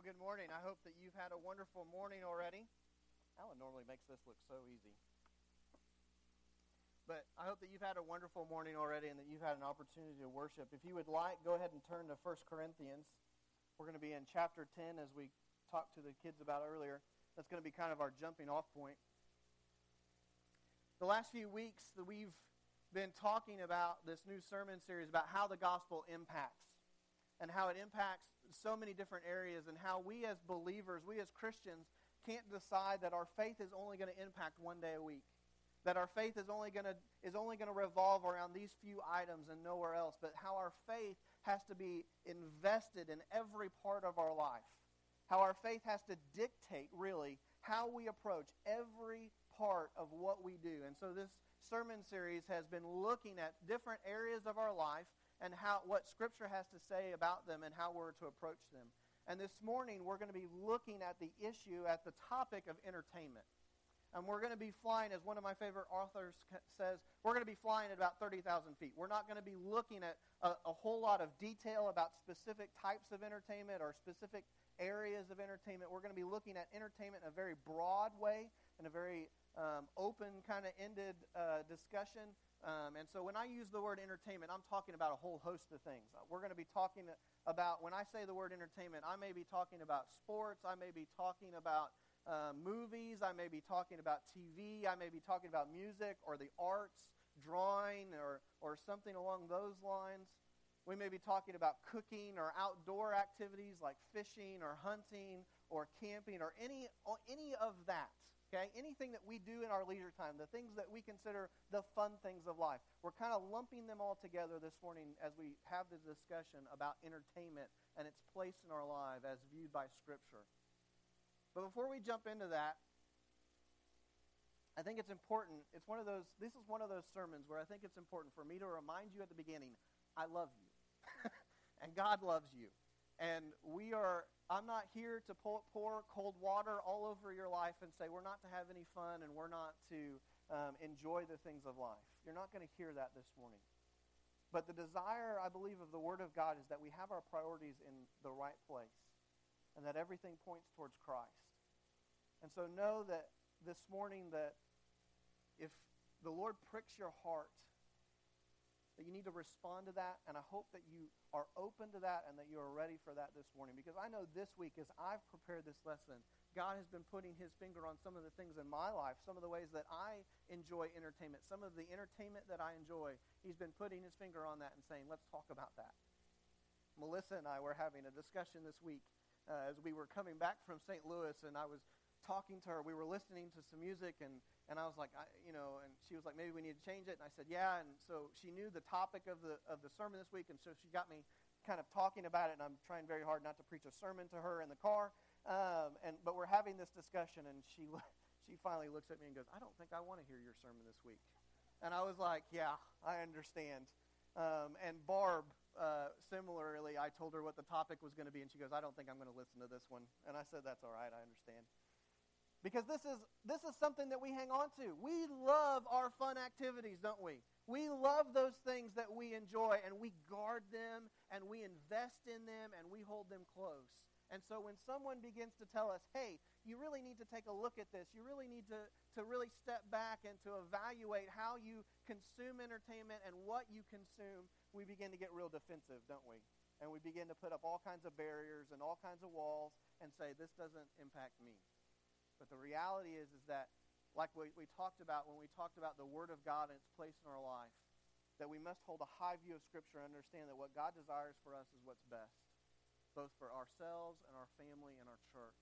Well, good morning. I hope that you've had a wonderful morning already. Alan normally makes this look so easy. But I hope that you've had a wonderful morning already and that you've had an opportunity to worship. If you would like, go ahead and turn to 1 Corinthians. We're going to be in chapter 10 as we talked to the kids about earlier. That's going to be kind of our jumping off point. The last few weeks that we've been talking about this new sermon series about how the gospel impacts and how it impacts so many different areas and how we as believers, we as Christians, can't decide that our faith is only going to impact one day a week. That our faith is only going to is only going to revolve around these few items and nowhere else, but how our faith has to be invested in every part of our life. How our faith has to dictate really how we approach every part of what we do. And so this sermon series has been looking at different areas of our life and how, what Scripture has to say about them and how we're to approach them. And this morning, we're going to be looking at the issue, at the topic of entertainment. And we're going to be flying, as one of my favorite authors says, we're going to be flying at about 30,000 feet. We're not going to be looking at a, a, whole lot of detail about specific types of entertainment or specific areas of entertainment. We're going to be looking at entertainment in a very broad way, in a very um, open, kind of ended uh, discussion um, and so when I use the word entertainment, I'm talking about a whole host of things. Uh, we're going to be talking about, when I say the word entertainment, I may be talking about sports, I may be talking about uh, movies, I may be talking about TV, I may be talking about music or the arts, drawing, or, or something along those lines. We may be talking about cooking or outdoor activities like fishing or hunting or camping or any, any of that. Okay? Anything that we do in our leisure time, the things that we consider the fun things of life. We're kind of lumping them all together this morning as we have the discussion about entertainment and its place in our life as viewed by Scripture. But before we jump into that, I think it's important. It's one of those, this is one of those sermons where I think it's important for me to remind you at the beginning I love you. and God loves you. And we are I'm not here to pour cold water all over your life and say we're not to have any fun and we're not to um, enjoy the things of life. You're not going to hear that this morning. But the desire, I believe, of the Word of God is that we have our priorities in the right place and that everything points towards Christ. And so know that this morning that if the Lord pricks your heart that you need to respond to that, and I hope that you are open to that and that you are ready for that this morning. Because I know this week, as I've prepared this lesson, God has been putting his finger on some of the things in my life, some of the ways that I enjoy entertainment, some of the entertainment that I enjoy. He's been putting his finger on that and saying, let's talk about that. Melissa and I were having a discussion this week uh, as we were coming back from St. Louis, and I was talking to her. We were listening to some music, and, and I was like, I, you know, and she was like, maybe we need to change it. And I said, yeah. And so she knew the topic of the, of the sermon this week, and so she got me kind of talking about it, and I'm trying very hard not to preach a sermon to her in the car. Um, and, but we're having this discussion, and she, she finally looks at me and goes, I don't think I want to hear your sermon this week. And I was like, yeah, I understand. Um, and Barb, uh, similarly, I told her what the topic was going to be, and she goes, I don't think I'm going to listen to this one. And I said, that's all right, I understand. Because this is, this is something that we hang on to. We love our fun activities, don't we? We love those things that we enjoy, and we guard them, and we invest in them, and we hold them close. And so when someone begins to tell us, hey, you really need to take a look at this, you really need to, to really step back and to evaluate how you consume entertainment and what you consume, we begin to get real defensive, don't we? And we begin to put up all kinds of barriers and all kinds of walls and say, this doesn't impact me. But the reality is, is that, like we, we talked about when we talked about the Word of God and its place in our life, that we must hold a high view of Scripture and understand that what God desires for us is what's best, both for ourselves and our family and our church.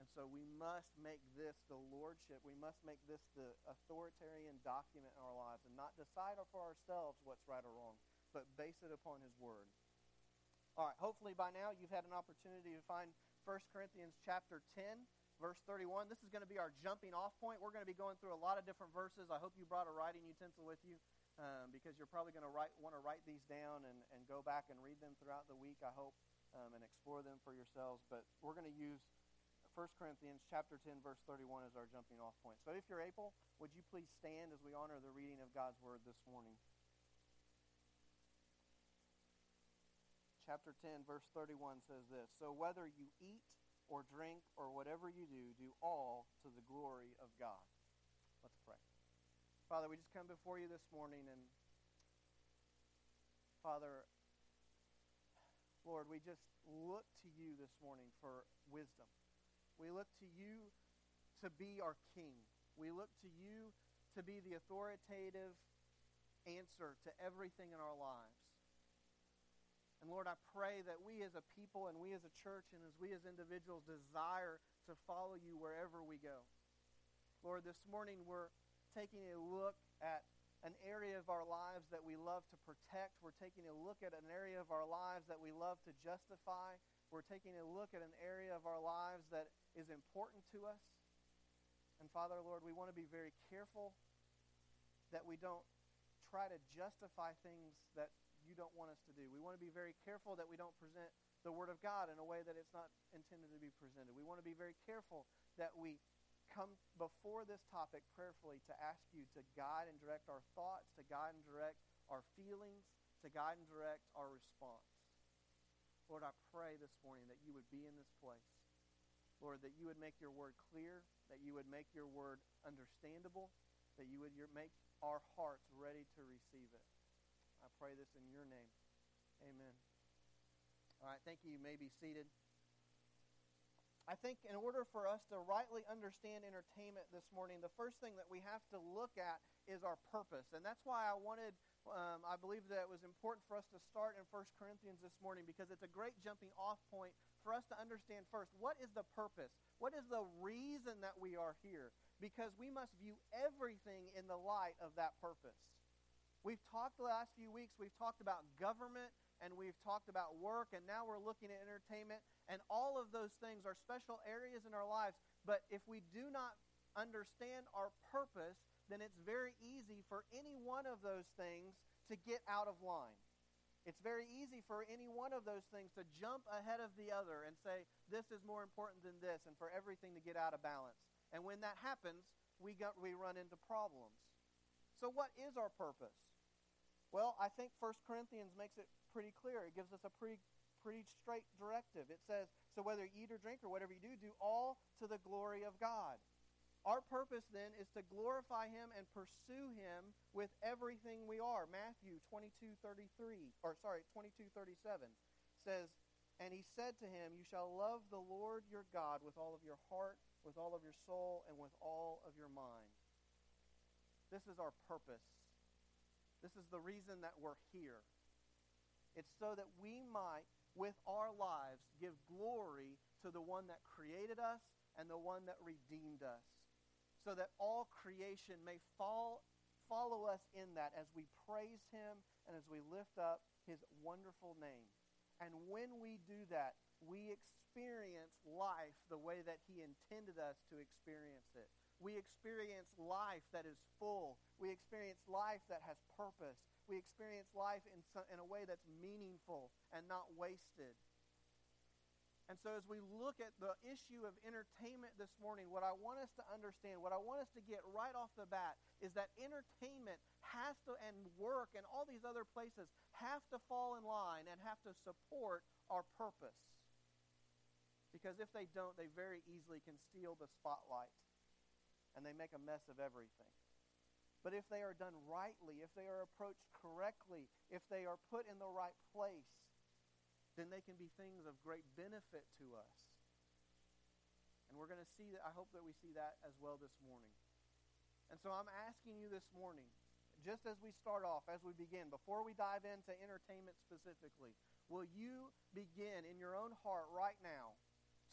And so we must make this the lordship. We must make this the authoritarian document in our lives and not decide for ourselves what's right or wrong, but base it upon His Word. All right, hopefully by now you've had an opportunity to find 1 Corinthians chapter 10 verse 31. This is going to be our jumping off point. We're going to be going through a lot of different verses. I hope you brought a writing utensil with you um, because you're probably going to write, want to write these down and, and go back and read them throughout the week, I hope, um, and explore them for yourselves. But we're going to use 1 Corinthians chapter 10, verse 31 as our jumping off point. So if you're able, would you please stand as we honor the reading of God's word this morning? chapter 10, verse 31 says this So whether you eat or drink or whatever you do, do all to the glory of God. Let's pray. Father, we just come before you this morning and Father, Lord, we just look to you this morning for wisdom. We look to you to be our king. We look to you to be the authoritative answer to everything in our lives. And Lord, I pray that we as a people and we as a church and as we as individuals desire to follow you wherever we go. Lord, this morning we're taking a look at an area of our lives that we love to protect. We're taking a look at an area of our lives that we love to justify. We're taking a look at an area of our lives that is important to us. And Father, Lord, we want to be very careful that we don't try to justify things that you don't want us to do. We want to be very careful that we don't present the Word of God in a way that it's not intended to be presented. We want to be very careful that we come before this topic prayerfully to ask you to guide and direct our thoughts, to guide and direct our feelings, to guide and direct our response. Lord, I pray this morning that you would be in this place. Lord, that you would make your word clear, that you would make your word understandable, that you would make our hearts ready to receive it. I pray this in your name. Amen. All right, thank you. You may be seated. I think in order for us to rightly understand entertainment this morning, the first thing that we have to look at is our purpose. And that's why I wanted, um, I believe that it was important for us to start in 1 Corinthians this morning because it's a great jumping off point for us to understand first what is the purpose? What is the reason that we are here? Because we must view everything in the light of that purpose. We've talked the last few weeks, we've talked about government and we've talked about work, and now we're looking at entertainment. And all of those things are special areas in our lives. But if we do not understand our purpose, then it's very easy for any one of those things to get out of line. It's very easy for any one of those things to jump ahead of the other and say, this is more important than this, and for everything to get out of balance. And when that happens, we, got, we run into problems. So, what is our purpose? Well, I think 1 Corinthians makes it pretty clear. It gives us a pretty, pretty straight directive. It says, So whether you eat or drink or whatever you do, do all to the glory of God. Our purpose then is to glorify him and pursue him with everything we are. Matthew 22:33 or sorry, 22:37 says, "And he said to him, you shall love the Lord your God with all of your heart, with all of your soul, and with all of your mind." This is our purpose. This is the reason that we're here. It's so that we might, with our lives, give glory to the one that created us and the one that redeemed us. So that all creation may fall, follow us in that as we praise him and as we lift up his wonderful name. And when we do that, we experience life the way that he intended us to experience it. We experience life that is full. We experience life that has purpose. We experience life in, some, in a way that's meaningful and not wasted. And so, as we look at the issue of entertainment this morning, what I want us to understand, what I want us to get right off the bat, is that entertainment has to, and work and all these other places, have to fall in line and have to support our purpose. Because if they don't, they very easily can steal the spotlight and they make a mess of everything. But if they are done rightly, if they are approached correctly, if they are put in the right place, then they can be things of great benefit to us. And we're going to see that. I hope that we see that as well this morning. And so I'm asking you this morning, just as we start off, as we begin, before we dive into entertainment specifically, will you begin in your own heart right now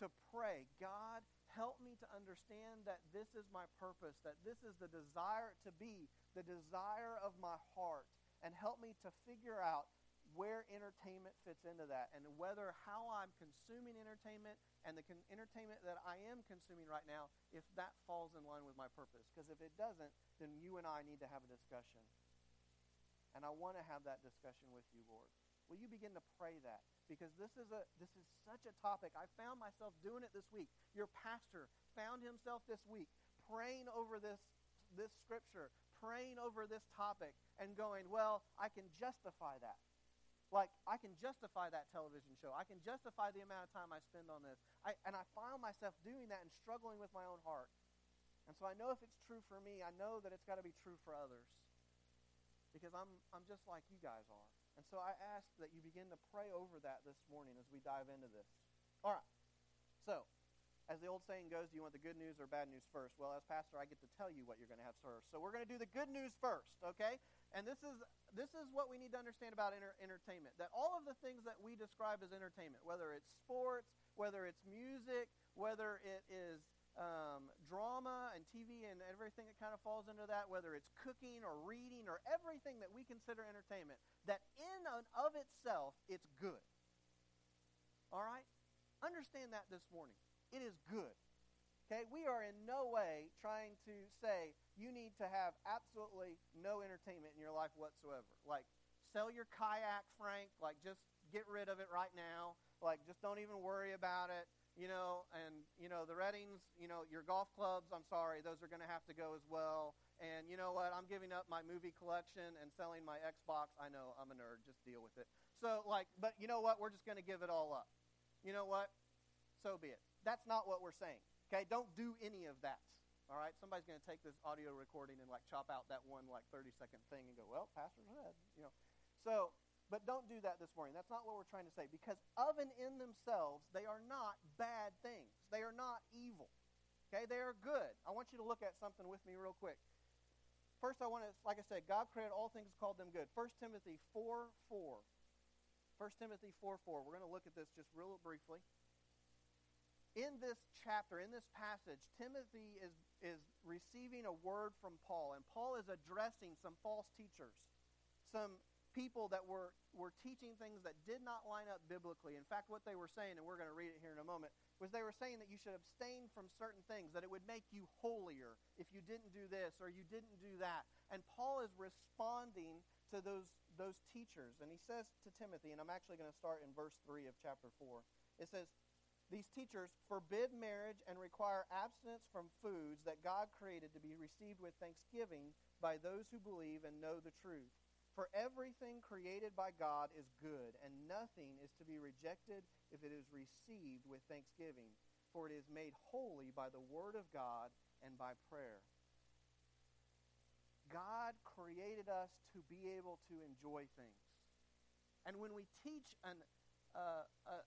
to pray, God, help me to understand that this is my purpose, that this is the desire to be, the desire of my heart, and help me to figure out where entertainment fits into that and whether how I'm consuming entertainment and the con- entertainment that I am consuming right now, if that falls in line with my purpose. Because if it doesn't, then you and I need to have a discussion. And I want to have that discussion with you, Lord. Will you begin to pray that? Because this is a this is such a topic. I found myself doing it this week. Your pastor found himself this week praying over this this scripture, praying over this topic and going, "Well, I can justify that." like I can justify that television show. I can justify the amount of time I spend on this. I, and I find myself doing that and struggling with my own heart. And so I know if it's true for me, I know that it's got to be true for others. Because I'm, I'm just like you guys are. And so I ask that you begin to pray over that this morning as we dive into this. All right. So, as the old saying goes, do you want the good news or bad news first? Well, as pastor, I get to tell you what you're going to have first. So we're going to do the good news first, okay? And this is this is what we need to understand about entertainment. That all of the things that we describe as entertainment, whether it's sports, whether it's music, whether it is um, drama and TV and everything that kind of falls into that, whether it's cooking or reading or everything that we consider entertainment, that in and of itself, it's good. All right? Understand that this morning. It is good. Okay? We are in no way trying to say you need to have absolutely no entertainment in your life whatsoever. Like, sell your kayak, Frank. Like, just get rid of it right now. Like, just don't even worry about it you know, and, you know, the Reddings, you know, your golf clubs, I'm sorry, those are going to have to go as well. And you know what? I'm giving up my movie collection and selling my Xbox. I know, I'm a nerd. Just deal with it. So, like, but you know what? We're just going to give it all up. You know what? So be it. That's not what we're saying. Okay? Don't do any of that. All right? Somebody's going to take this audio recording and, like, chop out that one, like, 30 second thing and go, well, Pastor said, you know. So, but don't do that this morning. That's not what we're trying to say. Because of and in themselves, they are not bad things. They are not evil. Okay? They are good. I want you to look at something with me real quick. First, I want to, like I said, God created all things, called them good. 1 Timothy 4 4. 1 Timothy 4 4. We're going to look at this just real briefly. In this chapter, in this passage, Timothy is, is receiving a word from Paul, and Paul is addressing some false teachers, some people that were, were teaching things that did not line up biblically. In fact, what they were saying, and we're going to read it here in a moment, was they were saying that you should abstain from certain things, that it would make you holier if you didn't do this or you didn't do that. And Paul is responding to those, those teachers. And he says to Timothy, and I'm actually going to start in verse 3 of chapter 4. It says, These teachers forbid marriage and require abstinence from foods that God created to be received with thanksgiving by those who believe and know the truth. For everything created by God is good, and nothing is to be rejected if it is received with thanksgiving, for it is made holy by the word of God and by prayer. God created us to be able to enjoy things. And when we teach an, uh, uh,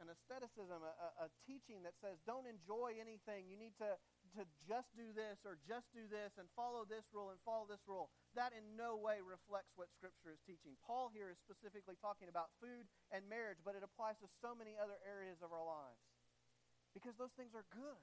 an aestheticism, a, a, teaching that says don't enjoy anything, you need to, to just do this or just do this and follow this rule and follow this rule, that in no way reflects what Scripture is teaching. Paul here is specifically talking about food and marriage, but it applies to so many other areas of our lives because those things are good.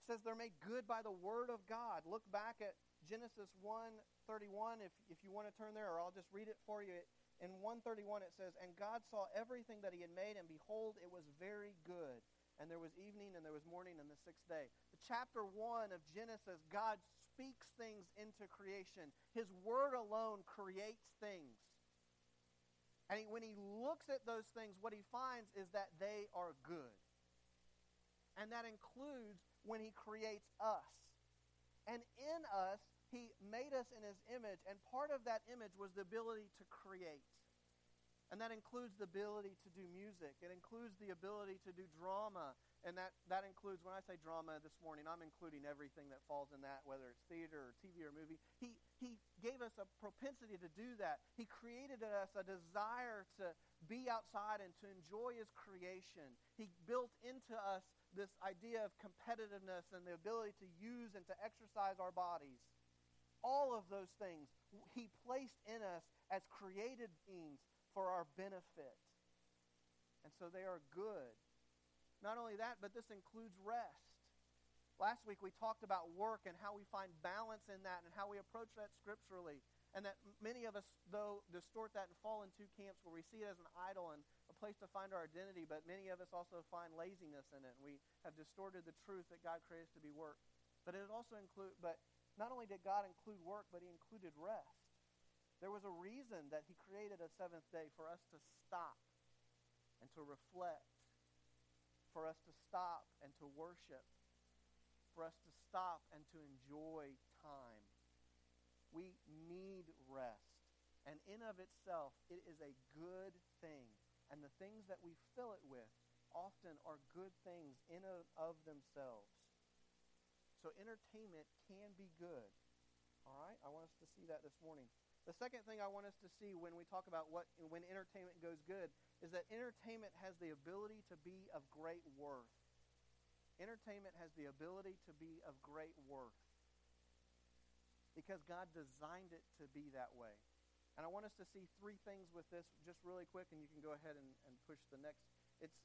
It says they're made good by the Word of God. Look back at Genesis 1:31 if, if you want to turn there, or I'll just read it for you. In 131 it says, And God saw everything that he had made, and behold, it was very good. And there was evening and there was morning and the sixth day. The chapter 1 of Genesis, God speaks things into creation. His word alone creates things. And he, when he looks at those things, what he finds is that they are good. And that includes when he creates us. And in us, he made us in his image, and part of that image was the ability to create. And that includes the ability to do music. It includes the ability to do drama. And that, that includes, when I say drama this morning, I'm including everything that falls in that, whether it's theater or TV or movie. He, he gave us a propensity to do that. He created in us a desire to be outside and to enjoy his creation. He built into us this idea of competitiveness and the ability to use and to exercise our bodies. All of those things he placed in us as created beings for our benefit. And so they are good. Not only that, but this includes rest. Last week we talked about work and how we find balance in that and how we approach that scripturally. And that many of us, though, distort that and fall in two camps where we see it as an idol and a place to find our identity, but many of us also find laziness in it. And we have distorted the truth that God created to be work. But it also include, but not only did God include work, but he included rest. There was a reason that he created a seventh day for us to stop and to reflect, for us to stop and to worship, for us to stop and to enjoy time. We need rest. And in of itself, it is a good thing. And the things that we fill it with often are good things in of, of themselves. So entertainment can be good. All right? I want us to see that this morning. The second thing I want us to see when we talk about what when entertainment goes good is that entertainment has the ability to be of great worth. Entertainment has the ability to be of great worth because God designed it to be that way. And I want us to see three things with this just really quick, and you can go ahead and, and push the next. It's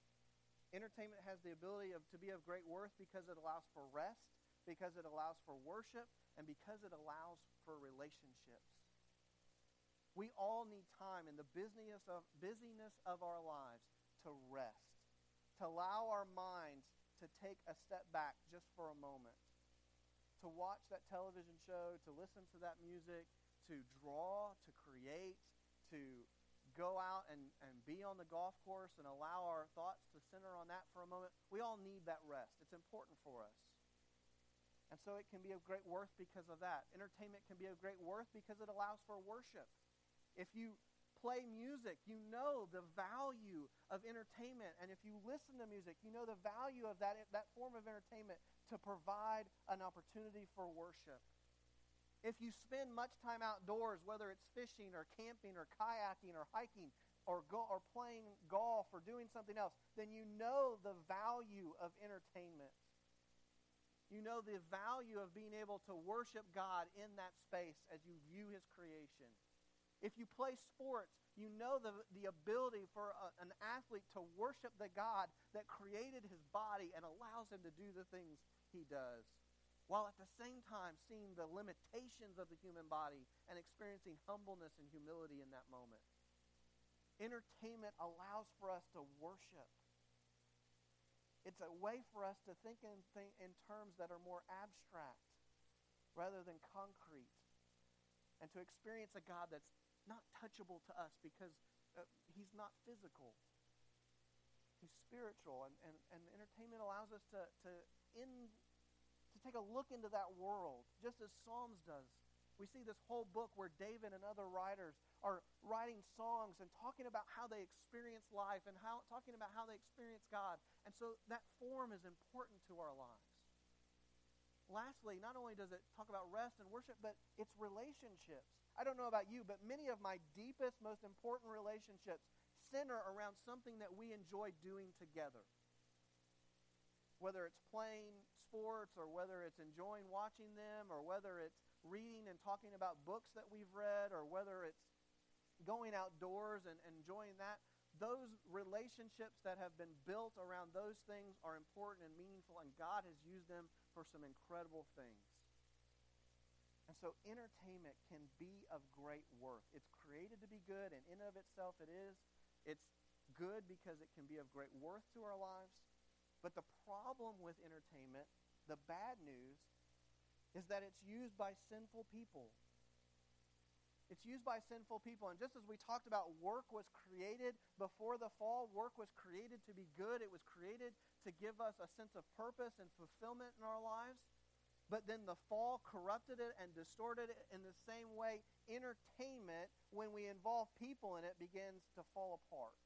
entertainment has the ability of, to be of great worth because it allows for rest, because it allows for worship, and because it allows for relationships. We all need time in the busyness of, busyness of our lives to rest, to allow our minds to take a step back just for a moment, to watch that television show, to listen to that music, to draw, to create, to go out and, and be on the golf course and allow our thoughts to center on that for a moment. We all need that rest. It's important for us. And so it can be of great worth because of that. Entertainment can be of great worth because it allows for worship. If you play music, you know the value of entertainment. And if you listen to music, you know the value of that, that form of entertainment to provide an opportunity for worship. If you spend much time outdoors, whether it's fishing or camping or kayaking or hiking or, go, or playing golf or doing something else, then you know the value of entertainment. You know the value of being able to worship God in that space as you view his creation. If you play sports, you know the, the ability for a, an athlete to worship the God that created his body and allows him to do the things he does, while at the same time seeing the limitations of the human body and experiencing humbleness and humility in that moment. Entertainment allows for us to worship. It's a way for us to think in, think in terms that are more abstract rather than concrete and to experience a God that's not touchable to us because uh, he's not physical. He's spiritual, and, and, and entertainment allows us to, to, in, to take a look into that world, just as Psalms does. We see this whole book where David and other writers are writing songs and talking about how they experience life and how, talking about how they experience God. And so that form is important to our lives. Lastly, not only does it talk about rest and worship, but it's relationships. I don't know about you, but many of my deepest, most important relationships center around something that we enjoy doing together. Whether it's playing sports, or whether it's enjoying watching them, or whether it's reading and talking about books that we've read, or whether it's going outdoors and enjoying that, those relationships that have been built around those things are important and meaningful, and God has used them for some incredible things. And so entertainment can be of great worth. It's created to be good, and in of itself it is. It's good because it can be of great worth to our lives. But the problem with entertainment, the bad news, is that it's used by sinful people. It's used by sinful people. And just as we talked about, work was created before the fall, work was created to be good. It was created to give us a sense of purpose and fulfillment in our lives. But then the fall corrupted it and distorted it in the same way. Entertainment, when we involve people in it, begins to fall apart.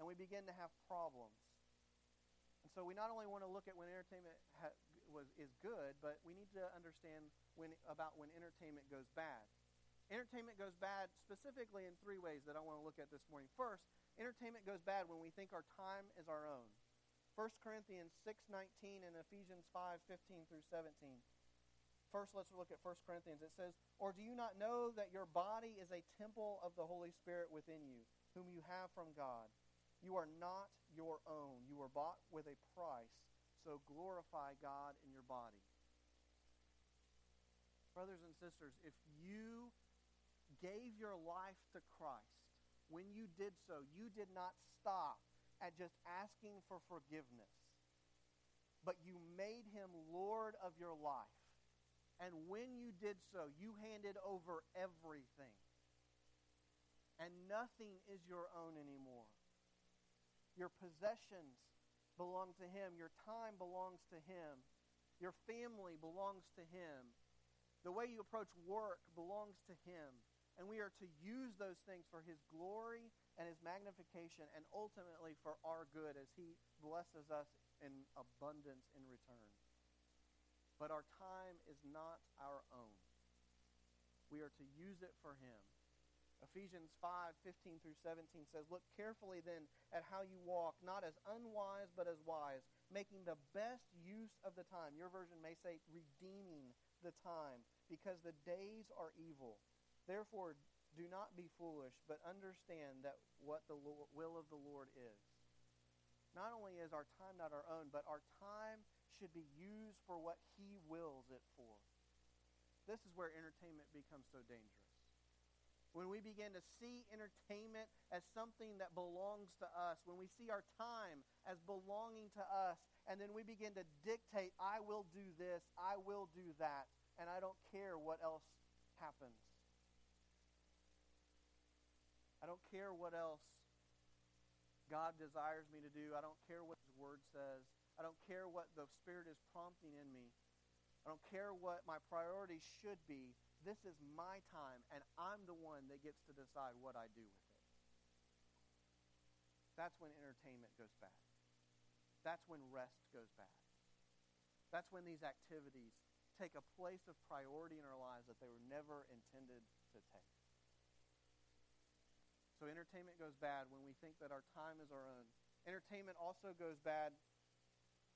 And we begin to have problems. And so we not only want to look at when entertainment ha- was, is good, but we need to understand when, about when entertainment goes bad. Entertainment goes bad specifically in three ways that I want to look at this morning. First, entertainment goes bad when we think our time is our own. 1 Corinthians 6:19 and Ephesians 5:15 through 17. First, let's look at 1 Corinthians. It says, "Or do you not know that your body is a temple of the Holy Spirit within you, whom you have from God? You are not your own. You were bought with a price. So glorify God in your body." Brothers and sisters, if you gave your life to Christ, when you did so, you did not stop at just asking for forgiveness, but you made him Lord of your life. And when you did so, you handed over everything. And nothing is your own anymore. Your possessions belong to him. Your time belongs to him. Your family belongs to him. The way you approach work belongs to him. And we are to use those things for his glory and his magnification and ultimately for our good as he blesses us in abundance in return. But our time is not our own. We are to use it for him. Ephesians 5 15 through 17 says, Look carefully then at how you walk, not as unwise, but as wise, making the best use of the time. Your version may say, redeeming the time, because the days are evil. Therefore, do not be foolish, but understand that what the will of the Lord is. Not only is our time not our own, but our time should be used for what He wills it for. This is where entertainment becomes so dangerous. When we begin to see entertainment as something that belongs to us, when we see our time as belonging to us, and then we begin to dictate, I will do this, I will do that, and I don't care what else happens. I don't care what else God desires me to do. I don't care what His Word says. I don't care what the Spirit is prompting in me. I don't care what my priorities should be. This is my time, and I'm the one that gets to decide what I do with it. That's when entertainment goes bad. That's when rest goes bad. That's when these activities take a place of priority in our lives that they were never intended to take. So entertainment goes bad when we think that our time is our own. Entertainment also goes bad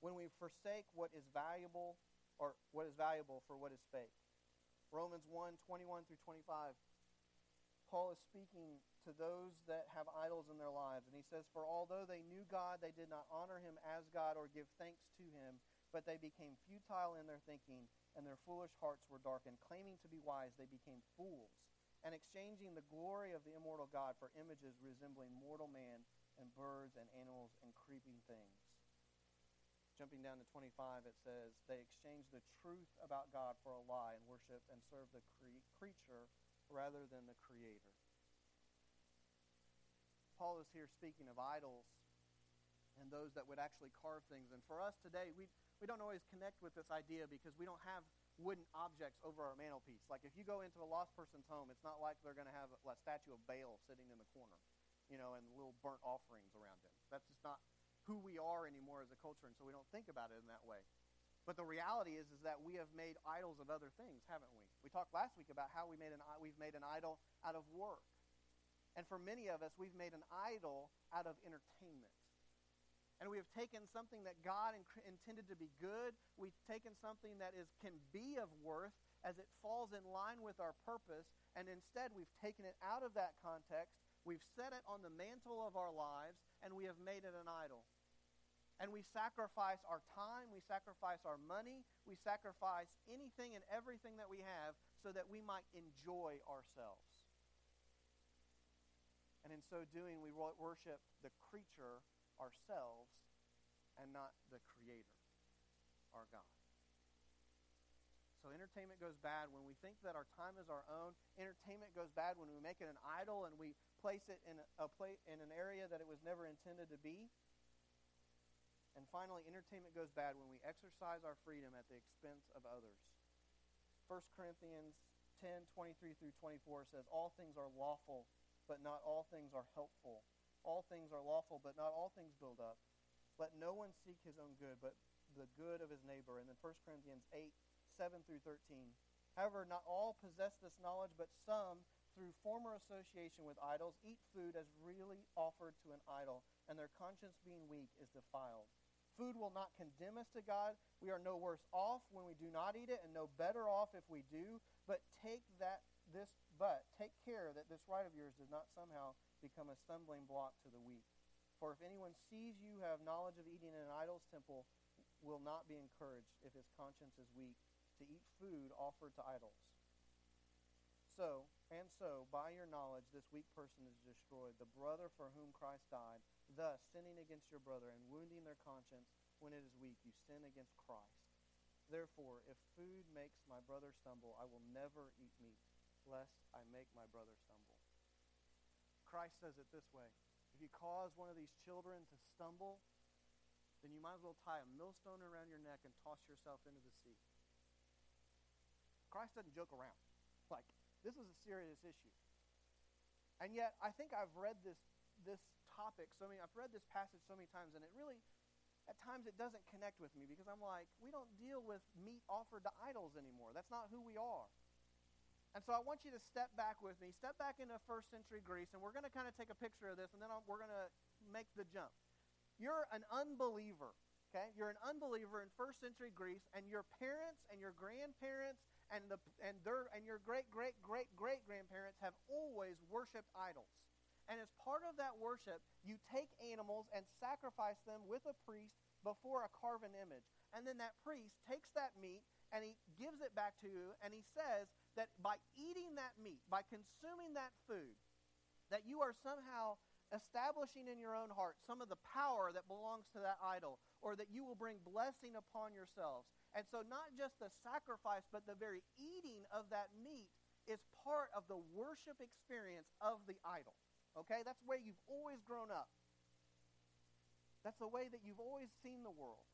when we forsake what is valuable or what is valuable for what is fake. Romans 1 21 through 25. Paul is speaking to those that have idols in their lives. And he says, For although they knew God, they did not honor him as God or give thanks to him, but they became futile in their thinking, and their foolish hearts were darkened. Claiming to be wise, they became fools, and exchanging the glory of the immortal God for images resembling mortal man and birds and animals and creeping things. Jumping down to 25, it says, They exchanged the truth about God for a lie and worship and serve the cre- creature rather than the Creator. Paul is here speaking of idols and those that would actually carve things. And for us today, we, we don't always connect with this idea because we don't have wooden objects over our mantelpiece. Like if you go into a lost person's home, it's not like they're going to have a statue of Baal sitting in the corner, you know, and little burnt offerings around him. That's just not who we are anymore as a culture, and so we don't think about it in that way. But the reality is, is that we have made idols of other things, haven't we? We talked last week about how we made an, we've made an idol out of work. And for many of us, we've made an idol out of entertainment. And we have taken something that God in- intended to be good, we've taken something that is, can be of worth as it falls in line with our purpose, and instead we've taken it out of that context, we've set it on the mantle of our lives, and we have made it an idol. And we sacrifice our time, we sacrifice our money, we sacrifice anything and everything that we have so that we might enjoy ourselves. And in so doing, we worship the creature ourselves and not the creator, our God. So entertainment goes bad when we think that our time is our own. Entertainment goes bad when we make it an idol and we place it in a play, in an area that it was never intended to be. And finally, entertainment goes bad when we exercise our freedom at the expense of others. 1 Corinthians 10 23 through 24 says, All things are lawful, but not all things are helpful. All things are lawful, but not all things build up. Let no one seek his own good, but the good of his neighbor. And then 1 Corinthians 8 7 through 13. However, not all possess this knowledge, but some, through former association with idols, eat food as really offered to an idol, and their conscience being weak is defiled. Food will not condemn us to God. We are no worse off when we do not eat it, and no better off if we do. But take that this but take care that this right of yours does not somehow become a stumbling block to the weak. For if anyone sees you have knowledge of eating in an idol's temple, will not be encouraged if his conscience is weak to eat food offered to idols. So, and so, by your knowledge, this weak person is destroyed, the brother for whom Christ died. Thus, sinning against your brother and wounding their conscience when it is weak, you sin against Christ. Therefore, if food makes my brother stumble, I will never eat meat, lest I make my brother stumble. Christ says it this way If you cause one of these children to stumble, then you might as well tie a millstone around your neck and toss yourself into the sea. Christ doesn't joke around. Like, this is a serious issue. And yet, I think I've read this, this topic so many, I've read this passage so many times, and it really, at times, it doesn't connect with me because I'm like, we don't deal with meat offered to idols anymore. That's not who we are. And so I want you to step back with me, step back into first century Greece, and we're going to kind of take a picture of this, and then we're going to make the jump. You're an unbeliever, okay? You're an unbeliever in first century Greece, and your parents and your grandparents and, the, and, their, and your great, great, great, great grandparents have always worshiped idols. And as part of that worship, you take animals and sacrifice them with a priest before a carven image. And then that priest takes that meat and he gives it back to you, and he says, that by eating that meat, by consuming that food, that you are somehow establishing in your own heart some of the power that belongs to that idol, or that you will bring blessing upon yourselves. And so, not just the sacrifice, but the very eating of that meat is part of the worship experience of the idol. Okay? That's the way you've always grown up. That's the way that you've always seen the world.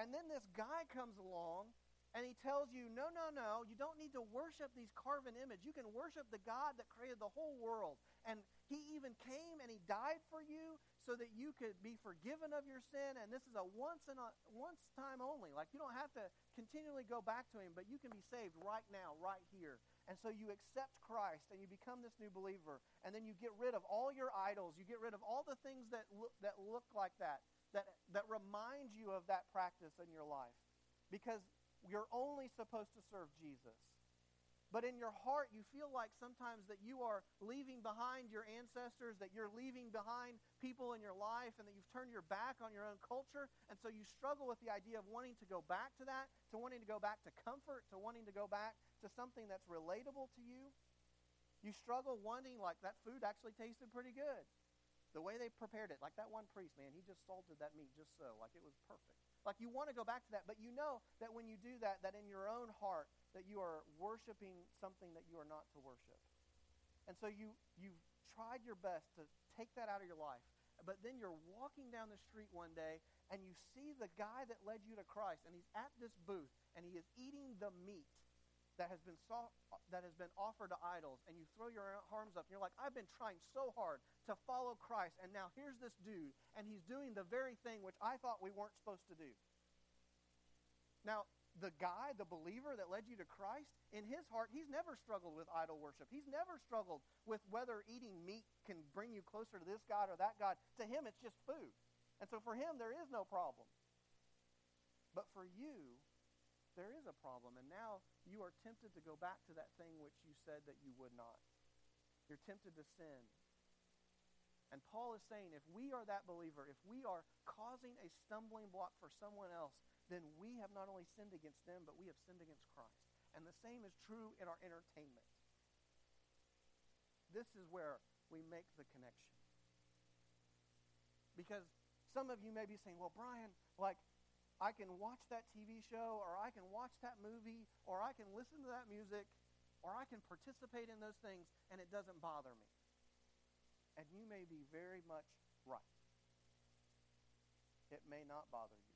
And then this guy comes along and he tells you, no, no, no, you don't need to worship these carven images. You can worship the God that created the whole world. And he even came and he died for you so that you could be forgiven of your sin. And this is a once and a once time only. Like you don't have to continually go back to him, but you can be saved right now, right here. And so you accept Christ and you become this new believer. And then you get rid of all your idols. You get rid of all the things that look, that look like that, that, that remind you of that practice in your life. Because you're only supposed to serve Jesus. But in your heart, you feel like sometimes that you are leaving behind your ancestors, that you're leaving behind people in your life, and that you've turned your back on your own culture. And so you struggle with the idea of wanting to go back to that, to wanting to go back to comfort, to wanting to go back to something that's relatable to you. You struggle wanting, like, that food actually tasted pretty good. The way they prepared it, like that one priest, man, he just salted that meat just so, like it was perfect. Like you want to go back to that, but you know that when you do that, that in your own heart, that you are worshiping something that you are not to worship. And so you, you've tried your best to take that out of your life. But then you're walking down the street one day and you see the guy that led you to Christ, and he's at this booth and he is eating the meat that has been that has been offered to idols, and you throw your arms up, and you're like, I've been trying so hard to follow Christ, and now here's this dude, and he's doing the very thing which I thought we weren't supposed to do. Now, the guy, the believer that led you to Christ, in his heart, he's never struggled with idol worship. He's never struggled with whether eating meat can bring you closer to this God or that God. To him, it's just food. And so for him, there is no problem. But for you, there is a problem. And now you are tempted to go back to that thing which you said that you would not. You're tempted to sin. And Paul is saying if we are that believer, if we are causing a stumbling block for someone else, then we have not only sinned against them, but we have sinned against Christ. And the same is true in our entertainment. This is where we make the connection. Because some of you may be saying, well, Brian, like, I can watch that TV show, or I can watch that movie, or I can listen to that music, or I can participate in those things, and it doesn't bother me. And you may be very much right. It may not bother you.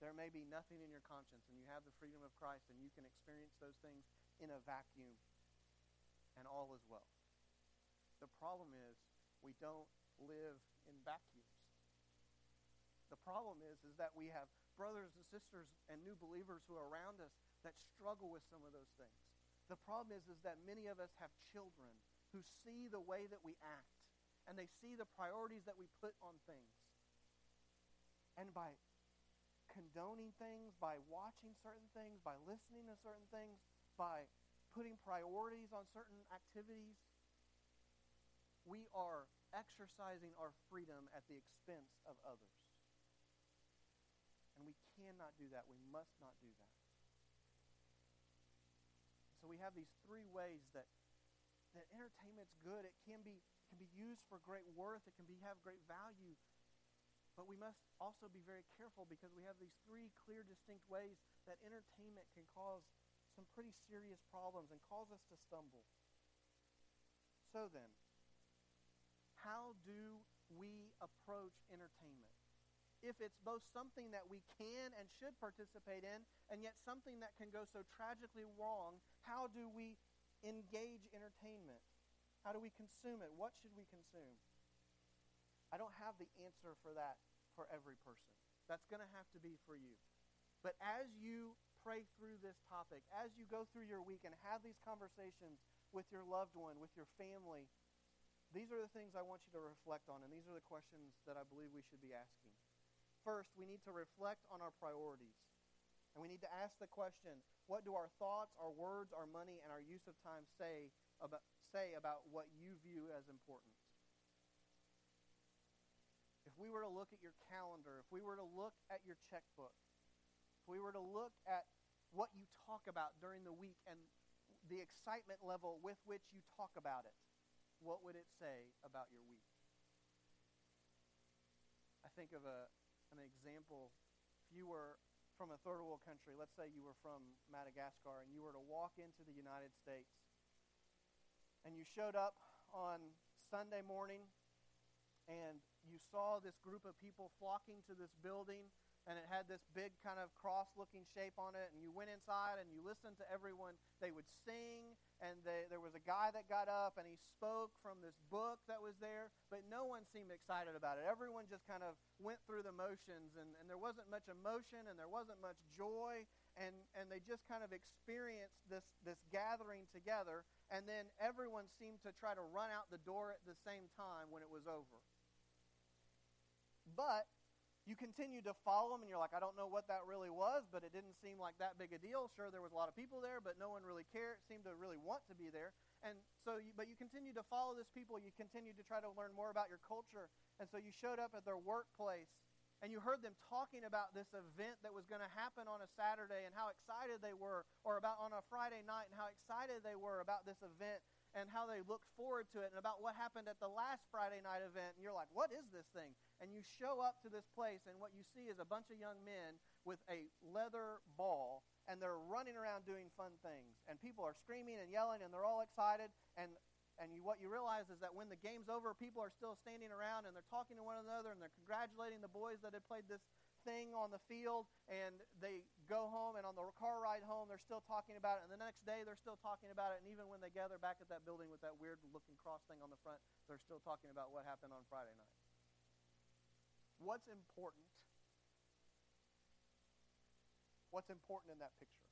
There may be nothing in your conscience, and you have the freedom of Christ, and you can experience those things in a vacuum, and all is well. The problem is we don't live in vacuums. The problem is, is that we have brothers and sisters and new believers who are around us that struggle with some of those things. The problem is, is that many of us have children who see the way that we act and they see the priorities that we put on things. And by condoning things, by watching certain things, by listening to certain things, by putting priorities on certain activities, we are exercising our freedom at the expense of others. And we cannot do that. We must not do that. So we have these three ways that, that entertainment's good. It can be, can be used for great worth. It can be, have great value. But we must also be very careful because we have these three clear, distinct ways that entertainment can cause some pretty serious problems and cause us to stumble. So then, how do we approach entertainment? If it's both something that we can and should participate in, and yet something that can go so tragically wrong, how do we engage entertainment? How do we consume it? What should we consume? I don't have the answer for that for every person. That's going to have to be for you. But as you pray through this topic, as you go through your week and have these conversations with your loved one, with your family, these are the things I want you to reflect on, and these are the questions that I believe we should be asking. First, we need to reflect on our priorities. And we need to ask the question, what do our thoughts, our words, our money, and our use of time say about, say about what you view as important? If we were to look at your calendar, if we were to look at your checkbook, if we were to look at what you talk about during the week and the excitement level with which you talk about it, what would it say about your week? I think of a, an example. If you were from a third world country, let's say you were from Madagascar, and you were to walk into the United States, and you showed up on Sunday morning, and you saw this group of people flocking to this building and it had this big kind of cross looking shape on it and you went inside and you listened to everyone. They would sing and they, there was a guy that got up and he spoke from this book that was there but no one seemed excited about it. Everyone just kind of went through the motions and, and there wasn't much emotion and there wasn't much joy and, and they just kind of experienced this, this gathering together and then everyone seemed to try to run out the door at the same time when it was over. But you continue to follow them and you're like, I don't know what that really was, but it didn't seem like that big a deal. Sure, there was a lot of people there, but no one really cared, seemed to really want to be there. And so, you, but you continue to follow this people. You continue to try to learn more about your culture. And so you showed up at their workplace and you heard them talking about this event that was going to happen on a Saturday and how excited they were, or about on a Friday night and how excited they were about this event and how they looked forward to it and about what happened at the last Friday night event. And you're like, what is this thing? And you show up to this place, and what you see is a bunch of young men with a leather ball, and they're running around doing fun things. And people are screaming and yelling, and they're all excited. And and you, what you realize is that when the game's over, people are still standing around and they're talking to one another and they're congratulating the boys that had played this thing on the field and they go home and on the car ride home they're still talking about it and the next day they're still talking about it and even when they gather back at that building with that weird looking cross thing on the front they're still talking about what happened on friday night. What's important? What's important in that picture?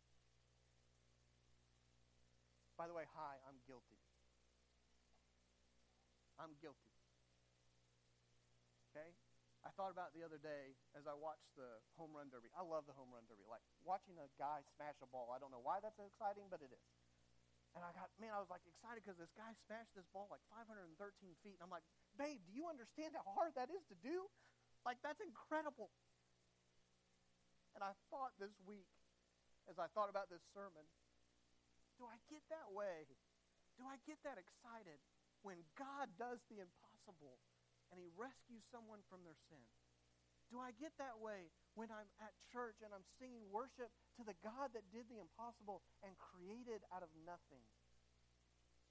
By the way hi i'm guilty. I'm guilty. Okay I thought about the other day as I watched the home run derby. I love the home run derby. Like watching a guy smash a ball. I don't know why that's exciting, but it is. And I got, man, I was like excited because this guy smashed this ball like 513 feet. And I'm like, babe, do you understand how hard that is to do? Like, that's incredible. And I thought this week, as I thought about this sermon, do I get that way? Do I get that excited when God does the impossible? And he rescues someone from their sin? Do I get that way when I'm at church and I'm singing worship to the God that did the impossible and created out of nothing?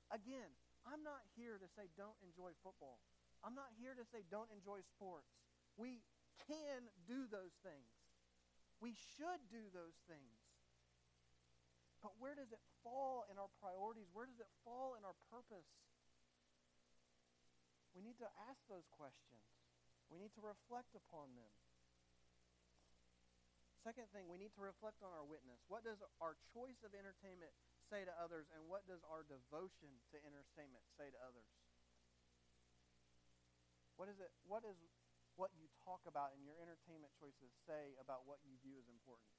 Again, I'm not here to say don't enjoy football. I'm not here to say don't enjoy sports. We can do those things. We should do those things. But where does it fall in our priorities? Where does it fall in our purpose? We need to ask those questions. We need to reflect upon them. Second thing, we need to reflect on our witness. What does our choice of entertainment say to others, and what does our devotion to entertainment say to others? What is it? What is what you talk about in your entertainment choices say about what you view as important?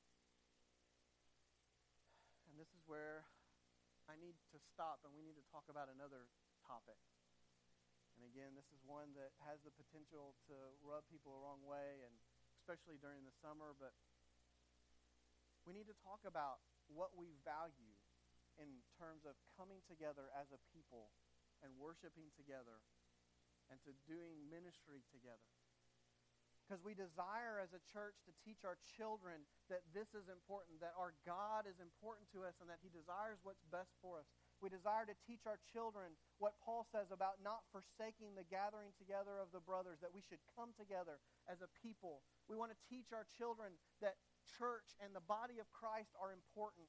And this is where I need to stop, and we need to talk about another topic. And again, this is one that has the potential to rub people the wrong way, and especially during the summer. But we need to talk about what we value in terms of coming together as a people and worshiping together and to doing ministry together. Because we desire as a church to teach our children that this is important, that our God is important to us, and that He desires what's best for us. We desire to teach our children what Paul says about not forsaking the gathering together of the brothers, that we should come together as a people. We want to teach our children that church and the body of Christ are important.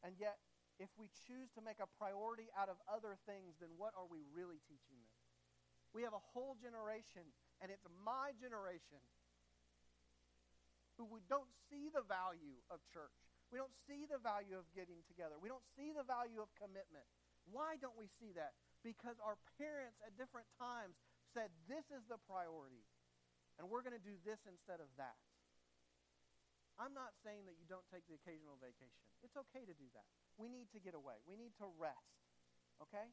And yet, if we choose to make a priority out of other things, then what are we really teaching them? We have a whole generation, and it's my generation, who don't see the value of church. We don't see the value of getting together. We don't see the value of commitment. Why don't we see that? Because our parents at different times said, This is the priority, and we're going to do this instead of that. I'm not saying that you don't take the occasional vacation. It's okay to do that. We need to get away. We need to rest. Okay?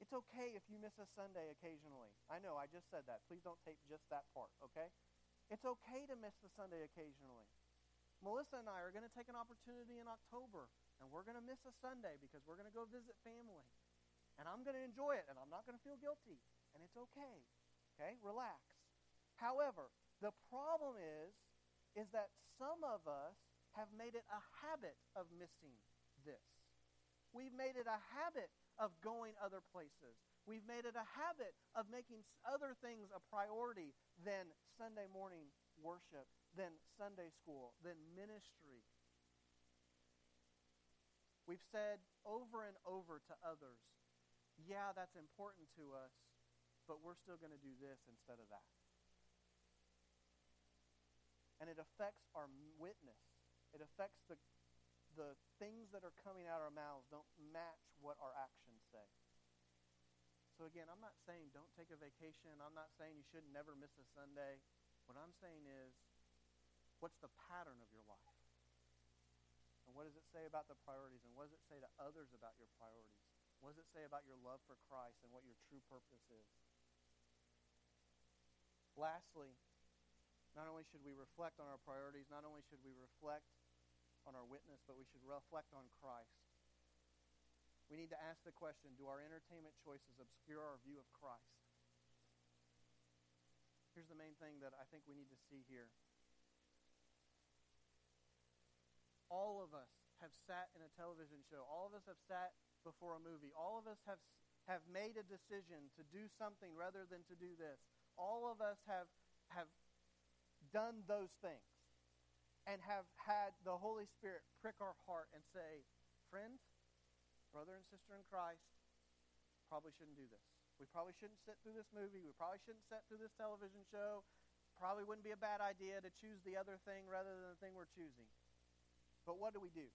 It's okay if you miss a Sunday occasionally. I know, I just said that. Please don't take just that part, okay? It's okay to miss the Sunday occasionally. Melissa and I are going to take an opportunity in October, and we're going to miss a Sunday because we're going to go visit family. And I'm going to enjoy it, and I'm not going to feel guilty. And it's okay. Okay? Relax. However, the problem is, is that some of us have made it a habit of missing this. We've made it a habit of going other places. We've made it a habit of making other things a priority than Sunday morning worship, than Sunday school, than ministry. We've said over and over to others, yeah, that's important to us, but we're still going to do this instead of that. And it affects our witness. It affects the the things that are coming out of our mouths don't match what our actions say. So again, I'm not saying don't take a vacation. I'm not saying you should never miss a Sunday. What I'm saying is, what's the pattern of your life? And what does it say about the priorities? And what does it say to others about your priorities? What does it say about your love for Christ and what your true purpose is? Lastly, not only should we reflect on our priorities, not only should we reflect on our witness, but we should reflect on Christ. We need to ask the question do our entertainment choices obscure our view of Christ? Here's the main thing that I think we need to see here. All of us have sat in a television show. All of us have sat before a movie. All of us have, have made a decision to do something rather than to do this. All of us have, have done those things and have had the Holy Spirit prick our heart and say, friend, brother and sister in Christ, probably shouldn't do this. We probably shouldn't sit through this movie. We probably shouldn't sit through this television show. Probably wouldn't be a bad idea to choose the other thing rather than the thing we're choosing. But what do we do?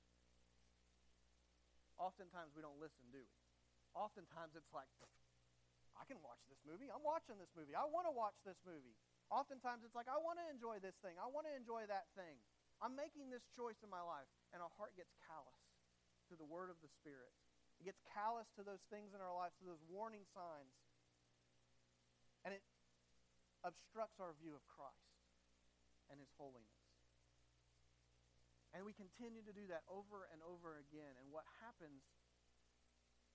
Oftentimes we don't listen, do we? Oftentimes it's like, I can watch this movie. I'm watching this movie. I want to watch this movie. Oftentimes it's like, I want to enjoy this thing. I want to enjoy that thing. I'm making this choice in my life, and our heart gets callous to the word of the Spirit. It gets callous to those things in our lives, to those warning signs. And it obstructs our view of Christ and his holiness. And we continue to do that over and over again. And what happens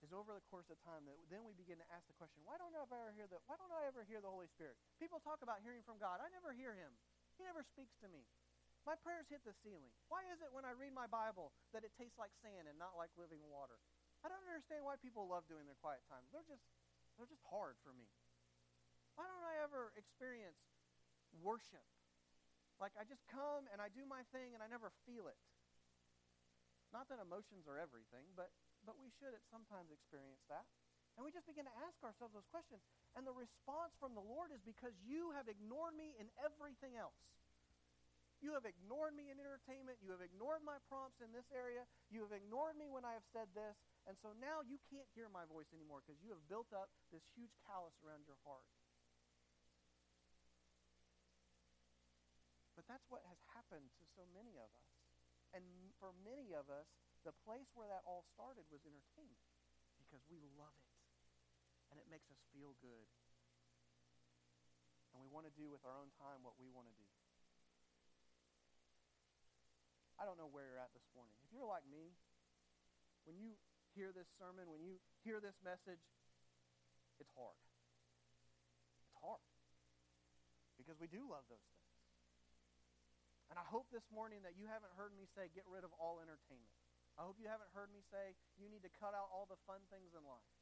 is over the course of time that then we begin to ask the question, why don't I ever hear the why don't I ever hear the Holy Spirit? People talk about hearing from God. I never hear him. He never speaks to me. My prayers hit the ceiling. Why is it when I read my Bible that it tastes like sand and not like living water? I don't understand why people love doing their quiet time. They're just they're just hard for me. Why don't I ever experience worship? Like I just come and I do my thing and I never feel it. Not that emotions are everything, but but we should at sometimes experience that. And we just begin to ask ourselves those questions. And the response from the Lord is because you have ignored me in everything else. You have ignored me in entertainment. You have ignored my prompts in this area. You have ignored me when I have said this. And so now you can't hear my voice anymore because you have built up this huge callus around your heart. That's what has happened to so many of us. And for many of us, the place where that all started was entertainment because we love it and it makes us feel good. And we want to do with our own time what we want to do. I don't know where you're at this morning. If you're like me, when you hear this sermon, when you hear this message, it's hard. It's hard. Because we do love those things. And I hope this morning that you haven't heard me say, get rid of all entertainment. I hope you haven't heard me say, you need to cut out all the fun things in life.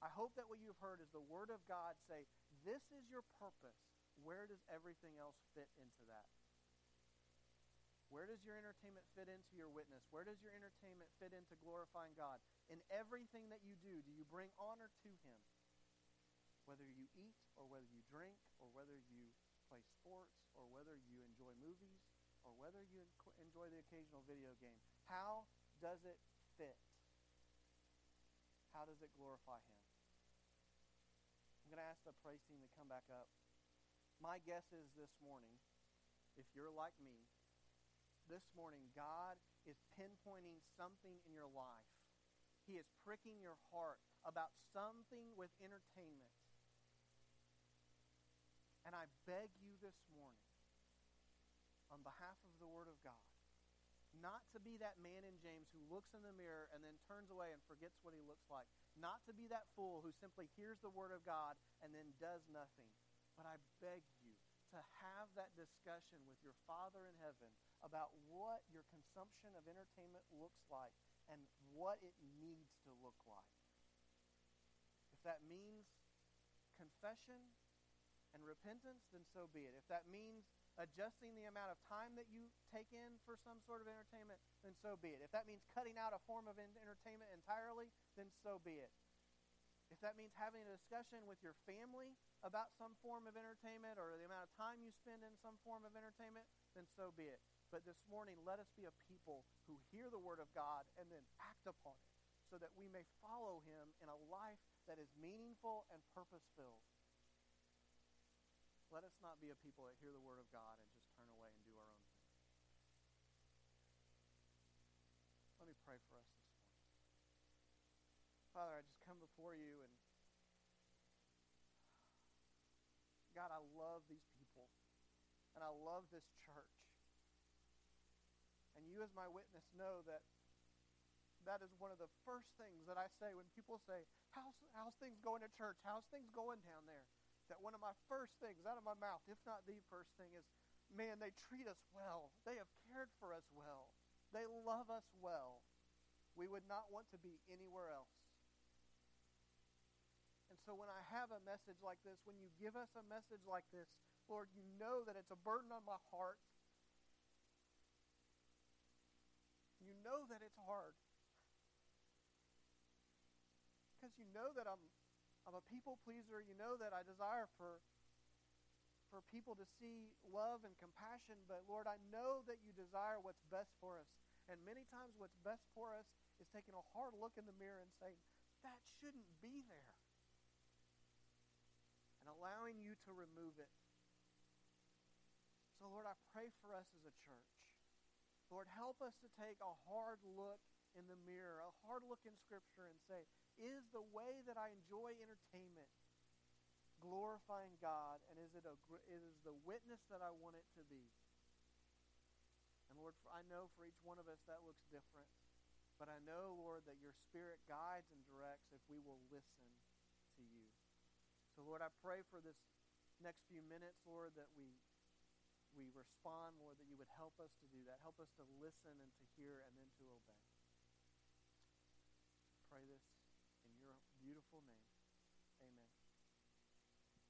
I hope that what you've heard is the Word of God say, this is your purpose. Where does everything else fit into that? Where does your entertainment fit into your witness? Where does your entertainment fit into glorifying God? In everything that you do, do you bring honor to Him? Whether you eat, or whether you drink, or whether you play sports, or whether you enjoy movies, or whether you enjoy the occasional video game, how does it fit? How does it glorify Him? I'm going to ask the praise team to come back up. My guess is this morning, if you're like me, this morning, God is pinpointing something in your life. He is pricking your heart about something with entertainment. And I beg you this morning, on behalf of the Word of God, not to be that man in James who looks in the mirror and then turns away and forgets what he looks like. Not to be that fool who simply hears the Word of God and then does nothing. But I beg you to have that discussion with your Father in heaven about what your consumption of entertainment looks like and what it needs to look like. If that means confession and repentance, then so be it. If that means adjusting the amount of time that you take in for some sort of entertainment, then so be it. If that means cutting out a form of entertainment entirely, then so be it. If that means having a discussion with your family about some form of entertainment or the amount of time you spend in some form of entertainment, then so be it. But this morning, let us be a people who hear the word of God and then act upon it so that we may follow him in a life that is meaningful and purpose filled. Let us not be a people that hear the word of God and just turn away and do our own thing. Let me pray for us this morning. Father, I just come before you and God, I love these people and I love this church. And you, as my witness, know that that is one of the first things that I say when people say, how's, how's things going at church? How's things going down there? That one of my first things out of my mouth, if not the first thing, is, man, they treat us well. They have cared for us well. They love us well. We would not want to be anywhere else. And so when I have a message like this, when you give us a message like this, Lord, you know that it's a burden on my heart You know that it's hard. Because you know that I'm, I'm a people pleaser. You know that I desire for, for people to see love and compassion. But Lord, I know that you desire what's best for us. And many times what's best for us is taking a hard look in the mirror and saying, that shouldn't be there. And allowing you to remove it. So, Lord, I pray for us as a church Lord, help us to take a hard look in the mirror, a hard look in Scripture, and say, is the way that I enjoy entertainment glorifying God, and is it a, is the witness that I want it to be? And Lord, I know for each one of us that looks different, but I know, Lord, that your Spirit guides and directs if we will listen to you. So, Lord, I pray for this next few minutes, Lord, that we we respond, Lord, that you would help us to do that. Help us to listen and to hear and then to obey. Pray this in your beautiful name.